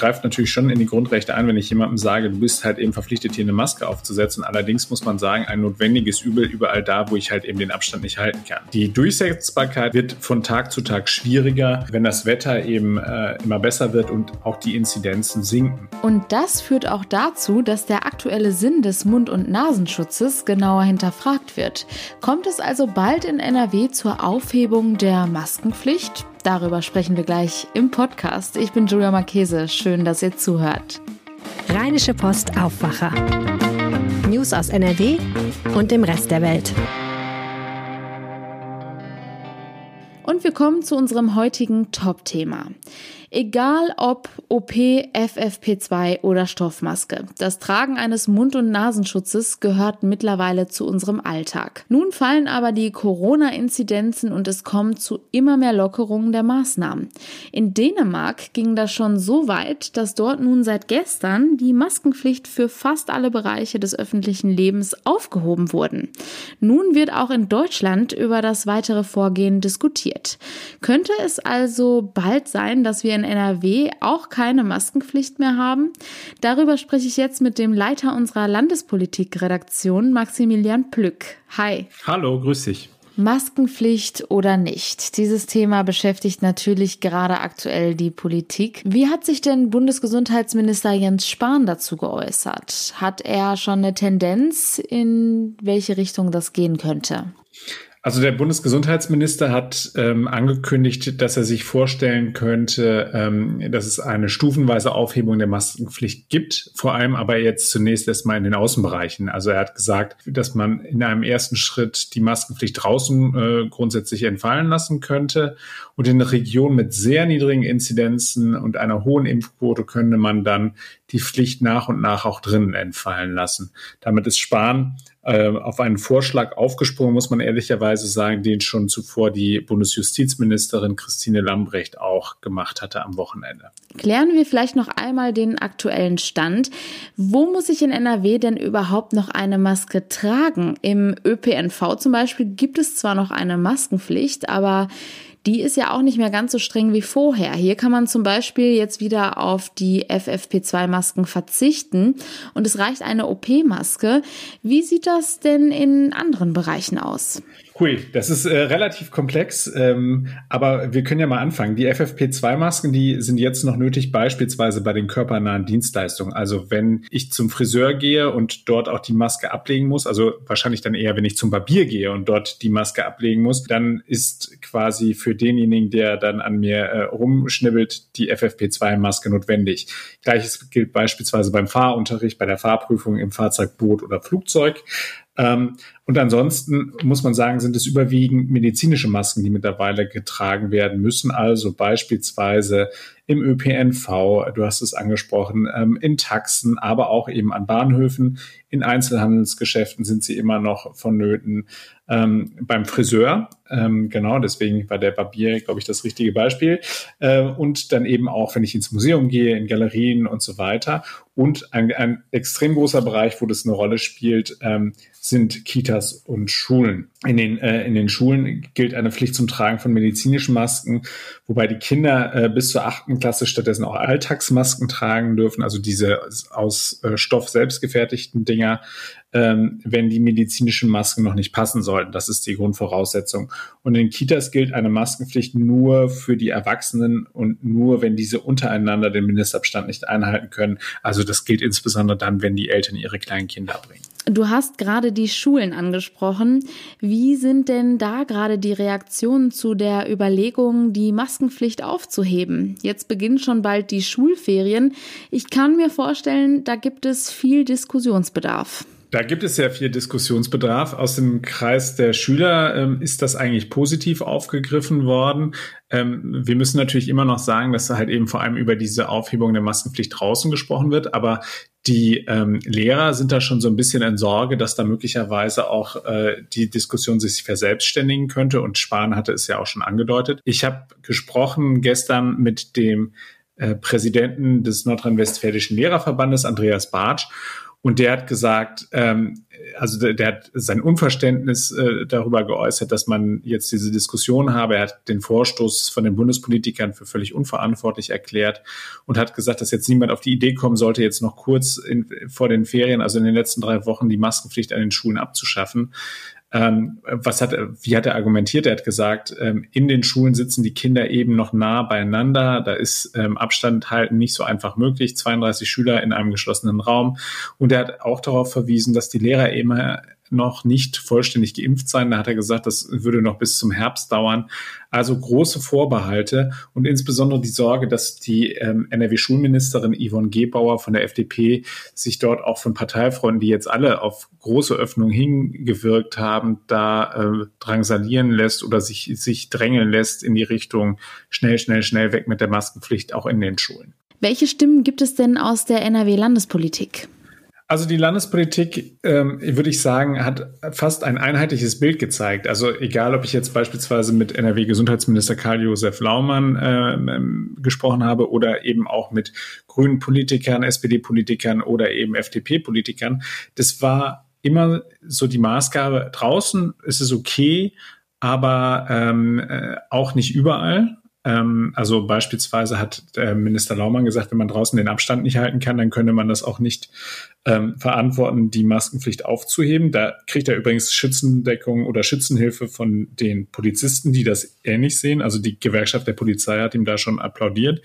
greift natürlich schon in die Grundrechte ein, wenn ich jemandem sage, du bist halt eben verpflichtet, hier eine Maske aufzusetzen. Allerdings muss man sagen, ein notwendiges Übel überall da, wo ich halt eben den Abstand nicht halten kann. Die Durchsetzbarkeit wird von Tag zu Tag schwieriger, wenn das Wetter eben äh, immer besser wird und auch die Inzidenzen sinken. Und das führt auch dazu, dass der aktuelle Sinn des Mund- und Nasenschutzes genauer hinterfragt wird. Kommt es also bald in NRW zur Aufhebung der Maskenpflicht? Darüber sprechen wir gleich im Podcast. Ich bin Julia Marchese. Schön, dass ihr zuhört. Rheinische Post Aufwacher. News aus NRW und dem Rest der Welt. Und wir kommen zu unserem heutigen Top-Thema. Egal ob OP, FFP2 oder Stoffmaske. Das Tragen eines Mund- und Nasenschutzes gehört mittlerweile zu unserem Alltag. Nun fallen aber die Corona-Inzidenzen und es kommt zu immer mehr Lockerungen der Maßnahmen. In Dänemark ging das schon so weit, dass dort nun seit gestern die Maskenpflicht für fast alle Bereiche des öffentlichen Lebens aufgehoben wurden. Nun wird auch in Deutschland über das weitere Vorgehen diskutiert. Könnte es also bald sein, dass wir in NRW auch keine Maskenpflicht mehr haben? Darüber spreche ich jetzt mit dem Leiter unserer Landespolitik-Redaktion, Maximilian Plück. Hi. Hallo, grüß dich. Maskenpflicht oder nicht? Dieses Thema beschäftigt natürlich gerade aktuell die Politik. Wie hat sich denn Bundesgesundheitsminister Jens Spahn dazu geäußert? Hat er schon eine Tendenz, in welche Richtung das gehen könnte? Also der Bundesgesundheitsminister hat ähm, angekündigt, dass er sich vorstellen könnte, ähm, dass es eine stufenweise Aufhebung der Maskenpflicht gibt, vor allem aber jetzt zunächst erstmal in den Außenbereichen. Also er hat gesagt, dass man in einem ersten Schritt die Maskenpflicht draußen äh, grundsätzlich entfallen lassen könnte und in Regionen mit sehr niedrigen Inzidenzen und einer hohen Impfquote könnte man dann die Pflicht nach und nach auch drinnen entfallen lassen. Damit ist Spahn auf einen Vorschlag aufgesprungen, muss man ehrlicherweise sagen, den schon zuvor die Bundesjustizministerin Christine Lambrecht auch gemacht hatte am Wochenende. Klären wir vielleicht noch einmal den aktuellen Stand. Wo muss ich in NRW denn überhaupt noch eine Maske tragen? Im ÖPNV zum Beispiel gibt es zwar noch eine Maskenpflicht, aber die ist ja auch nicht mehr ganz so streng wie vorher. Hier kann man zum Beispiel jetzt wieder auf die FFP2-Masken verzichten und es reicht eine OP-Maske. Wie sieht das denn in anderen Bereichen aus? Hui, das ist äh, relativ komplex, ähm, aber wir können ja mal anfangen. Die FFP2-Masken, die sind jetzt noch nötig, beispielsweise bei den körpernahen Dienstleistungen. Also wenn ich zum Friseur gehe und dort auch die Maske ablegen muss, also wahrscheinlich dann eher, wenn ich zum Barbier gehe und dort die Maske ablegen muss, dann ist quasi für denjenigen, der dann an mir äh, rumschnibbelt, die FFP2-Maske notwendig. Gleiches gilt beispielsweise beim Fahrunterricht, bei der Fahrprüfung im Fahrzeug, Boot oder Flugzeug. Ähm, und ansonsten muss man sagen, sind es überwiegend medizinische Masken, die mittlerweile getragen werden müssen. Also beispielsweise im ÖPNV, du hast es angesprochen, ähm, in Taxen, aber auch eben an Bahnhöfen, in Einzelhandelsgeschäften sind sie immer noch vonnöten. Ähm, beim Friseur, ähm, genau, deswegen war der Barbier, glaube ich, das richtige Beispiel. Äh, und dann eben auch, wenn ich ins Museum gehe, in Galerien und so weiter. Und ein, ein extrem großer Bereich, wo das eine Rolle spielt, ähm, sind Kitas und Schulen. In den, äh, in den Schulen gilt eine Pflicht zum Tragen von medizinischen Masken, wobei die Kinder äh, bis zur achten Klasse stattdessen auch Alltagsmasken tragen dürfen, also diese aus äh, Stoff selbst gefertigten Dinger ähm, wenn die medizinischen Masken noch nicht passen sollten. Das ist die Grundvoraussetzung. Und in Kitas gilt eine Maskenpflicht nur für die Erwachsenen und nur, wenn diese untereinander den Mindestabstand nicht einhalten können. Also das gilt insbesondere dann, wenn die Eltern ihre kleinen Kinder bringen. Du hast gerade die Schulen angesprochen. Wie sind denn da gerade die Reaktionen zu der Überlegung, die Maskenpflicht aufzuheben? Jetzt beginnen schon bald die Schulferien. Ich kann mir vorstellen, da gibt es viel Diskussionsbedarf. Da gibt es sehr viel Diskussionsbedarf. Aus dem Kreis der Schüler ähm, ist das eigentlich positiv aufgegriffen worden. Ähm, wir müssen natürlich immer noch sagen, dass da halt eben vor allem über diese Aufhebung der Maskenpflicht draußen gesprochen wird. Aber die ähm, Lehrer sind da schon so ein bisschen in Sorge, dass da möglicherweise auch äh, die Diskussion sich verselbstständigen könnte. Und Spahn hatte es ja auch schon angedeutet. Ich habe gesprochen gestern mit dem äh, Präsidenten des Nordrhein-Westfälischen Lehrerverbandes, Andreas Bartsch. Und der hat gesagt, ähm, also der, der hat sein Unverständnis äh, darüber geäußert, dass man jetzt diese Diskussion habe. Er hat den Vorstoß von den Bundespolitikern für völlig unverantwortlich erklärt und hat gesagt, dass jetzt niemand auf die Idee kommen sollte, jetzt noch kurz in, vor den Ferien, also in den letzten drei Wochen, die Maskenpflicht an den Schulen abzuschaffen. Ähm, was hat, wie hat er argumentiert? Er hat gesagt, ähm, in den Schulen sitzen die Kinder eben noch nah beieinander. Da ist ähm, Abstand halten nicht so einfach möglich. 32 Schüler in einem geschlossenen Raum. Und er hat auch darauf verwiesen, dass die Lehrer immer noch nicht vollständig geimpft sein. Da hat er gesagt, das würde noch bis zum Herbst dauern. Also große Vorbehalte und insbesondere die Sorge, dass die ähm, NRW-Schulministerin Yvonne Gebauer von der FDP sich dort auch von Parteifreunden, die jetzt alle auf große Öffnung hingewirkt haben, da äh, drangsalieren lässt oder sich, sich drängeln lässt in die Richtung schnell, schnell, schnell weg mit der Maskenpflicht auch in den Schulen. Welche Stimmen gibt es denn aus der NRW-Landespolitik? Also die Landespolitik, ähm, würde ich sagen, hat fast ein einheitliches Bild gezeigt. Also egal, ob ich jetzt beispielsweise mit NRW-Gesundheitsminister Karl-Josef Laumann ähm, gesprochen habe oder eben auch mit grünen Politikern, SPD-Politikern oder eben FDP-Politikern, das war immer so die Maßgabe, draußen ist es okay, aber ähm, äh, auch nicht überall. Ähm, also beispielsweise hat der Minister Laumann gesagt, wenn man draußen den Abstand nicht halten kann, dann könne man das auch nicht ähm, verantworten, die Maskenpflicht aufzuheben. Da kriegt er übrigens Schützendeckung oder Schützenhilfe von den Polizisten, die das ähnlich sehen. Also die Gewerkschaft der Polizei hat ihm da schon applaudiert.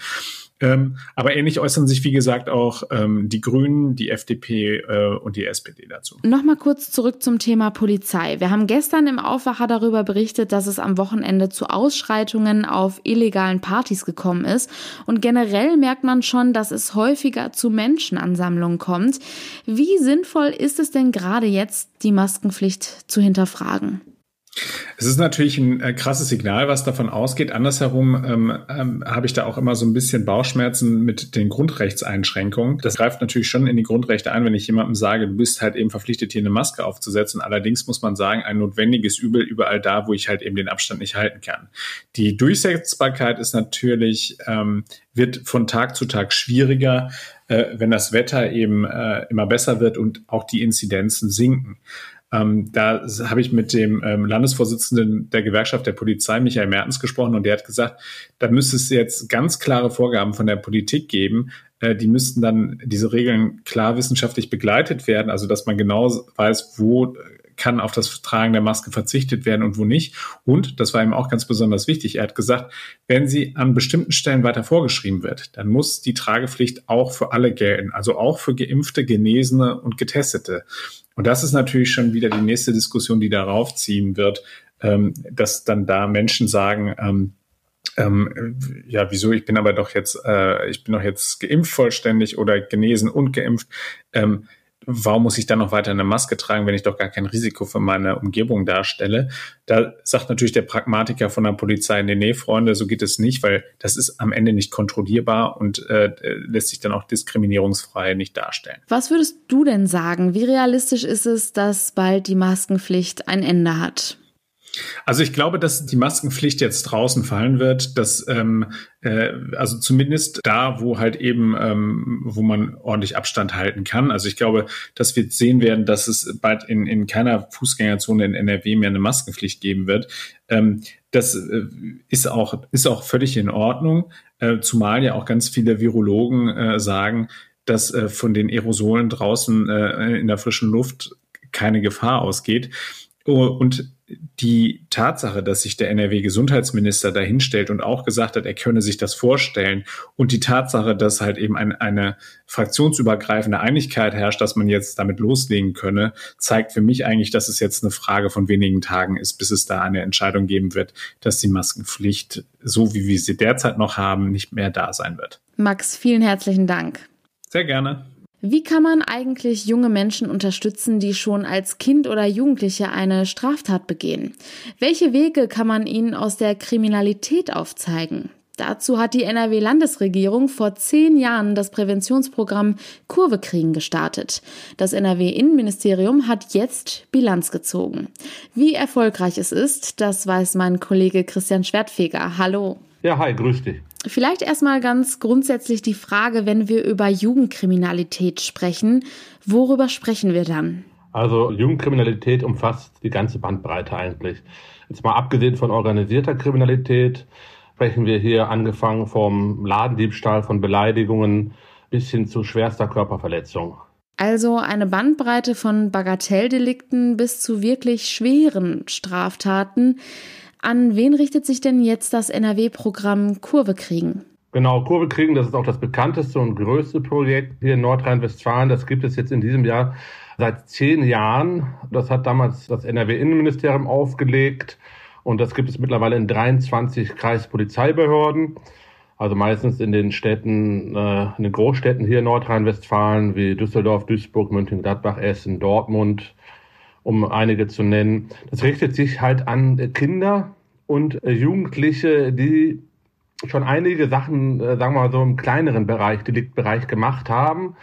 Ähm, aber ähnlich äußern sich, wie gesagt, auch ähm, die Grünen, die FDP äh, und die SPD dazu. Nochmal kurz zurück zum Thema Polizei. Wir haben gestern im Aufwacher darüber berichtet, dass es am Wochenende zu Ausschreitungen auf illegalen Partys gekommen ist. Und generell merkt man schon, dass es häufiger zu Menschenansammlungen kommt. Wie sinnvoll ist es denn gerade jetzt, die Maskenpflicht zu hinterfragen? Es ist natürlich ein äh, krasses Signal, was davon ausgeht. Andersherum ähm, ähm, habe ich da auch immer so ein bisschen Bauchschmerzen mit den Grundrechtseinschränkungen. Das greift natürlich schon in die Grundrechte ein, wenn ich jemandem sage, du bist halt eben verpflichtet, hier eine Maske aufzusetzen. Allerdings muss man sagen, ein notwendiges Übel überall da, wo ich halt eben den Abstand nicht halten kann. Die Durchsetzbarkeit ist natürlich, ähm, wird von Tag zu Tag schwieriger, äh, wenn das Wetter eben äh, immer besser wird und auch die Inzidenzen sinken. Ähm, da habe ich mit dem ähm, Landesvorsitzenden der Gewerkschaft der Polizei, Michael Mertens, gesprochen und der hat gesagt, da müsste es jetzt ganz klare Vorgaben von der Politik geben. Äh, die müssten dann diese Regeln klar wissenschaftlich begleitet werden, also dass man genau weiß, wo kann auf das Tragen der Maske verzichtet werden und wo nicht. Und, das war ihm auch ganz besonders wichtig, er hat gesagt, wenn sie an bestimmten Stellen weiter vorgeschrieben wird, dann muss die Tragepflicht auch für alle gelten, also auch für geimpfte, Genesene und Getestete. Und das ist natürlich schon wieder die nächste Diskussion, die darauf ziehen wird, ähm, dass dann da Menschen sagen, ähm, ähm, ja, wieso, ich bin aber doch jetzt, äh, ich bin doch jetzt geimpft vollständig oder genesen und geimpft. Ähm, warum muss ich dann noch weiter eine Maske tragen, wenn ich doch gar kein Risiko für meine Umgebung darstelle? Da sagt natürlich der Pragmatiker von der Polizei, nee, nee, Freunde, so geht es nicht, weil das ist am Ende nicht kontrollierbar und äh, lässt sich dann auch diskriminierungsfrei nicht darstellen. Was würdest du denn sagen? Wie realistisch ist es, dass bald die Maskenpflicht ein Ende hat? Also ich glaube, dass die Maskenpflicht jetzt draußen fallen wird, dass ähm, äh, also zumindest da, wo halt eben, ähm, wo man ordentlich Abstand halten kann. Also ich glaube, dass wir sehen werden, dass es bald in, in keiner Fußgängerzone in NRW mehr eine Maskenpflicht geben wird. Ähm, das äh, ist auch ist auch völlig in Ordnung, äh, zumal ja auch ganz viele Virologen äh, sagen, dass äh, von den Aerosolen draußen äh, in der frischen Luft keine Gefahr ausgeht. Oh, und die Tatsache, dass sich der NRW-Gesundheitsminister dahinstellt und auch gesagt hat, er könne sich das vorstellen und die Tatsache, dass halt eben ein, eine fraktionsübergreifende Einigkeit herrscht, dass man jetzt damit loslegen könne, zeigt für mich eigentlich, dass es jetzt eine Frage von wenigen Tagen ist, bis es da eine Entscheidung geben wird, dass die Maskenpflicht, so wie wir sie derzeit noch haben, nicht mehr da sein wird. Max, vielen herzlichen Dank. Sehr gerne. Wie kann man eigentlich junge Menschen unterstützen, die schon als Kind oder Jugendliche eine Straftat begehen? Welche Wege kann man ihnen aus der Kriminalität aufzeigen? Dazu hat die NRW-Landesregierung vor zehn Jahren das Präventionsprogramm Kurve kriegen gestartet. Das NRW-Innenministerium hat jetzt Bilanz gezogen. Wie erfolgreich es ist, das weiß mein Kollege Christian Schwertfeger. Hallo. Ja, hi, grüß dich. Vielleicht erstmal ganz grundsätzlich die Frage, wenn wir über Jugendkriminalität sprechen, worüber sprechen wir dann? Also Jugendkriminalität umfasst die ganze Bandbreite eigentlich. Jetzt mal abgesehen von organisierter Kriminalität sprechen wir hier angefangen vom Ladendiebstahl, von Beleidigungen bis hin zu schwerster Körperverletzung. Also eine Bandbreite von Bagatelldelikten bis zu wirklich schweren Straftaten. An wen richtet sich denn jetzt das NRW-Programm Kurve kriegen? Genau, Kurve kriegen, das ist auch das bekannteste und größte Projekt hier in Nordrhein-Westfalen. Das gibt es jetzt in diesem Jahr seit zehn Jahren. Das hat damals das NRW-Innenministerium aufgelegt und das gibt es mittlerweile in 23 Kreispolizeibehörden. Also meistens in den Städten, äh, in den Großstädten hier in Nordrhein-Westfalen wie Düsseldorf, Duisburg, München-Gladbach, Essen, Dortmund, um einige zu nennen. Das richtet sich halt an Kinder und äh, Jugendliche, die schon einige Sachen, äh, sagen wir mal so im kleineren Bereich, Deliktbereich gemacht haben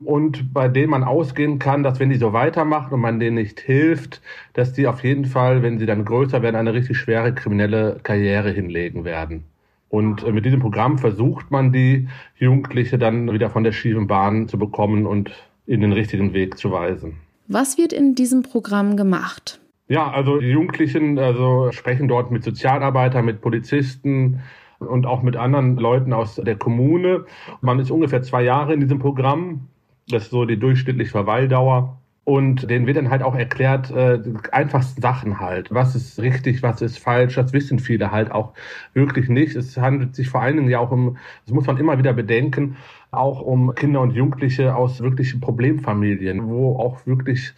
und bei denen man ausgehen kann, dass wenn die so weitermachen und man denen nicht hilft, dass die auf jeden Fall, wenn sie dann größer werden, eine richtig schwere kriminelle Karriere hinlegen werden. Und äh, mit diesem Programm versucht man die Jugendliche dann wieder von der schiefen Bahn zu bekommen und in den richtigen Weg zu weisen. Was wird in diesem Programm gemacht? Ja, also die Jugendlichen also sprechen dort mit Sozialarbeitern, mit Polizisten und auch mit anderen Leuten aus der Kommune. Man ist ungefähr zwei Jahre in diesem Programm. Das ist so die durchschnittliche Verweildauer. Und denen wird dann halt auch erklärt, äh, einfachsten Sachen halt. Was ist richtig, was ist falsch, das wissen viele halt auch wirklich nicht. Es handelt sich vor allen Dingen ja auch um, das muss man immer wieder bedenken, auch um Kinder und Jugendliche aus wirklichen Problemfamilien, wo auch wirklich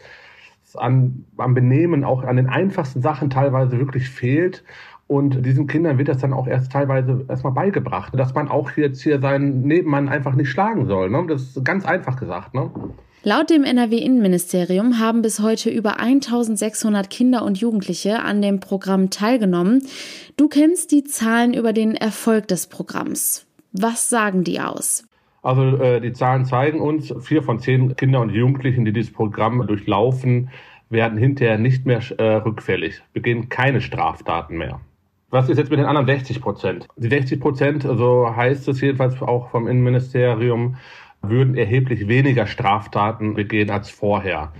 an, am Benehmen, auch an den einfachsten Sachen teilweise wirklich fehlt. Und diesen Kindern wird das dann auch erst teilweise erstmal beigebracht, dass man auch jetzt hier seinen Nebenmann einfach nicht schlagen soll. Ne? Das ist ganz einfach gesagt. Ne? Laut dem NRW-Innenministerium haben bis heute über 1600 Kinder und Jugendliche an dem Programm teilgenommen. Du kennst die Zahlen über den Erfolg des Programms. Was sagen die aus? Also äh, die Zahlen zeigen uns, vier von zehn Kinder und Jugendlichen, die dieses Programm durchlaufen, werden hinterher nicht mehr äh, rückfällig, begehen keine Straftaten mehr. Was ist jetzt mit den anderen 60 Prozent? Die 60 Prozent, so heißt es jedenfalls auch vom Innenministerium, würden erheblich weniger Straftaten begehen als vorher.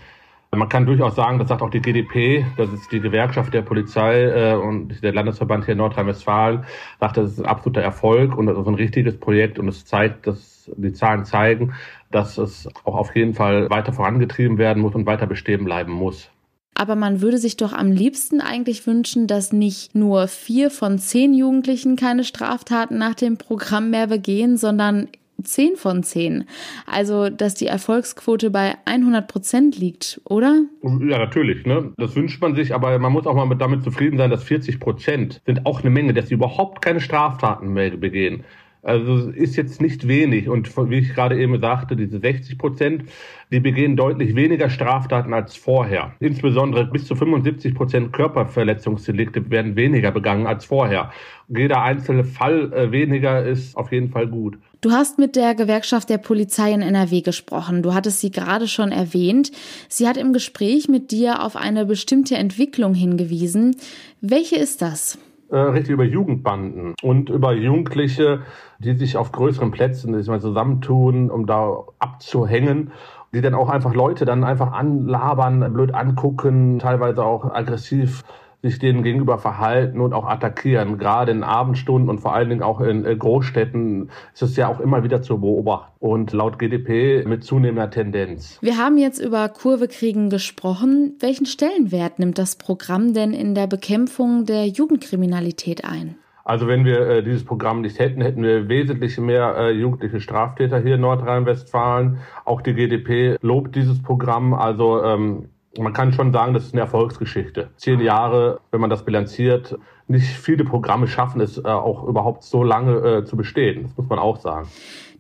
Man kann durchaus sagen, das sagt auch die GDP, das ist die Gewerkschaft der Polizei äh, und der Landesverband hier in Nordrhein-Westfalen, sagt, das ist ein absoluter Erfolg und das ist ein richtiges Projekt und es zeigt, dass die Zahlen zeigen, dass es auch auf jeden Fall weiter vorangetrieben werden muss und weiter bestehen bleiben muss. Aber man würde sich doch am liebsten eigentlich wünschen, dass nicht nur vier von zehn Jugendlichen keine Straftaten nach dem Programm mehr begehen, sondern 10 von 10. Also, dass die Erfolgsquote bei 100 Prozent liegt, oder? Ja, natürlich. Ne? Das wünscht man sich, aber man muss auch mal damit zufrieden sein, dass 40 Prozent sind auch eine Menge, dass sie überhaupt keine Straftaten mehr begehen. Also ist jetzt nicht wenig. Und wie ich gerade eben sagte, diese 60 Prozent, die begehen deutlich weniger Straftaten als vorher. Insbesondere bis zu 75 Prozent Körperverletzungsdelikte werden weniger begangen als vorher. Jeder einzelne Fall äh, weniger ist auf jeden Fall gut. Du hast mit der Gewerkschaft der Polizei in NRW gesprochen. Du hattest sie gerade schon erwähnt. Sie hat im Gespräch mit dir auf eine bestimmte Entwicklung hingewiesen. Welche ist das? Äh, richtig über Jugendbanden und über Jugendliche, die sich auf größeren Plätzen ich mal, zusammentun, um da abzuhängen die dann auch einfach Leute dann einfach anlabern, blöd angucken, teilweise auch aggressiv sich denen gegenüber verhalten und auch attackieren. Gerade in Abendstunden und vor allen Dingen auch in äh, Großstädten ist es ja auch immer wieder zu beobachten und laut GDP mit zunehmender Tendenz. Wir haben jetzt über Kurvekriegen gesprochen. Welchen Stellenwert nimmt das Programm denn in der Bekämpfung der Jugendkriminalität ein? Also wenn wir äh, dieses Programm nicht hätten, hätten wir wesentlich mehr äh, jugendliche Straftäter hier in Nordrhein-Westfalen. Auch die GDP lobt dieses Programm. Also ähm, man kann schon sagen, das ist eine Erfolgsgeschichte. Zehn Jahre, wenn man das bilanziert, nicht viele Programme schaffen es äh, auch überhaupt so lange äh, zu bestehen. Das muss man auch sagen.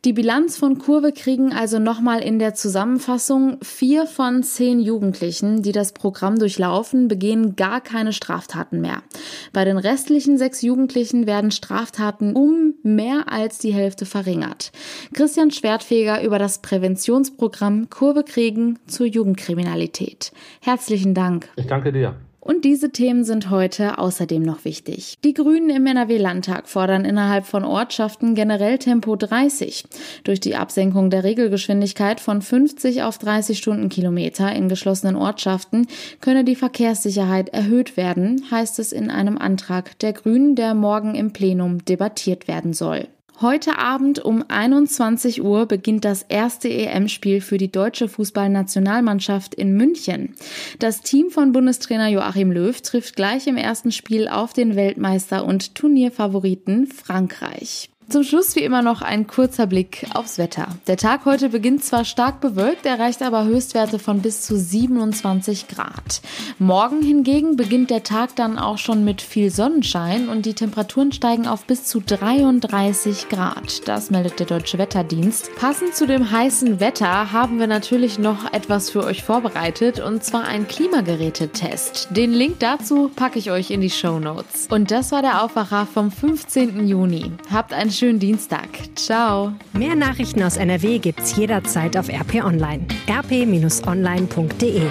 Die Bilanz von Kurve kriegen also nochmal in der Zusammenfassung. Vier von zehn Jugendlichen, die das Programm durchlaufen, begehen gar keine Straftaten mehr. Bei den restlichen sechs Jugendlichen werden Straftaten um mehr als die Hälfte verringert. Christian Schwertfeger über das Präventionsprogramm Kurve kriegen zur Jugendkriminalität. Herzlichen Dank. Ich danke dir. Und diese Themen sind heute außerdem noch wichtig. Die Grünen im NRW-Landtag fordern innerhalb von Ortschaften generell Tempo 30. Durch die Absenkung der Regelgeschwindigkeit von 50 auf 30 Stundenkilometer in geschlossenen Ortschaften könne die Verkehrssicherheit erhöht werden, heißt es in einem Antrag der Grünen, der morgen im Plenum debattiert werden soll. Heute Abend um 21 Uhr beginnt das erste EM-Spiel für die deutsche Fußballnationalmannschaft in München. Das Team von Bundestrainer Joachim Löw trifft gleich im ersten Spiel auf den Weltmeister und Turnierfavoriten Frankreich. Zum Schluss wie immer noch ein kurzer Blick aufs Wetter. Der Tag heute beginnt zwar stark bewölkt, erreicht aber Höchstwerte von bis zu 27 Grad. Morgen hingegen beginnt der Tag dann auch schon mit viel Sonnenschein und die Temperaturen steigen auf bis zu 33 Grad. Das meldet der Deutsche Wetterdienst. Passend zu dem heißen Wetter haben wir natürlich noch etwas für euch vorbereitet und zwar ein Klimagerätetest. Den Link dazu packe ich euch in die Show Notes. Und das war der Aufwacher vom 15. Juni. Habt ein schönen Dienstag. Ciao. Mehr Nachrichten aus NRW gibt's jederzeit auf RP Online. rp-online.de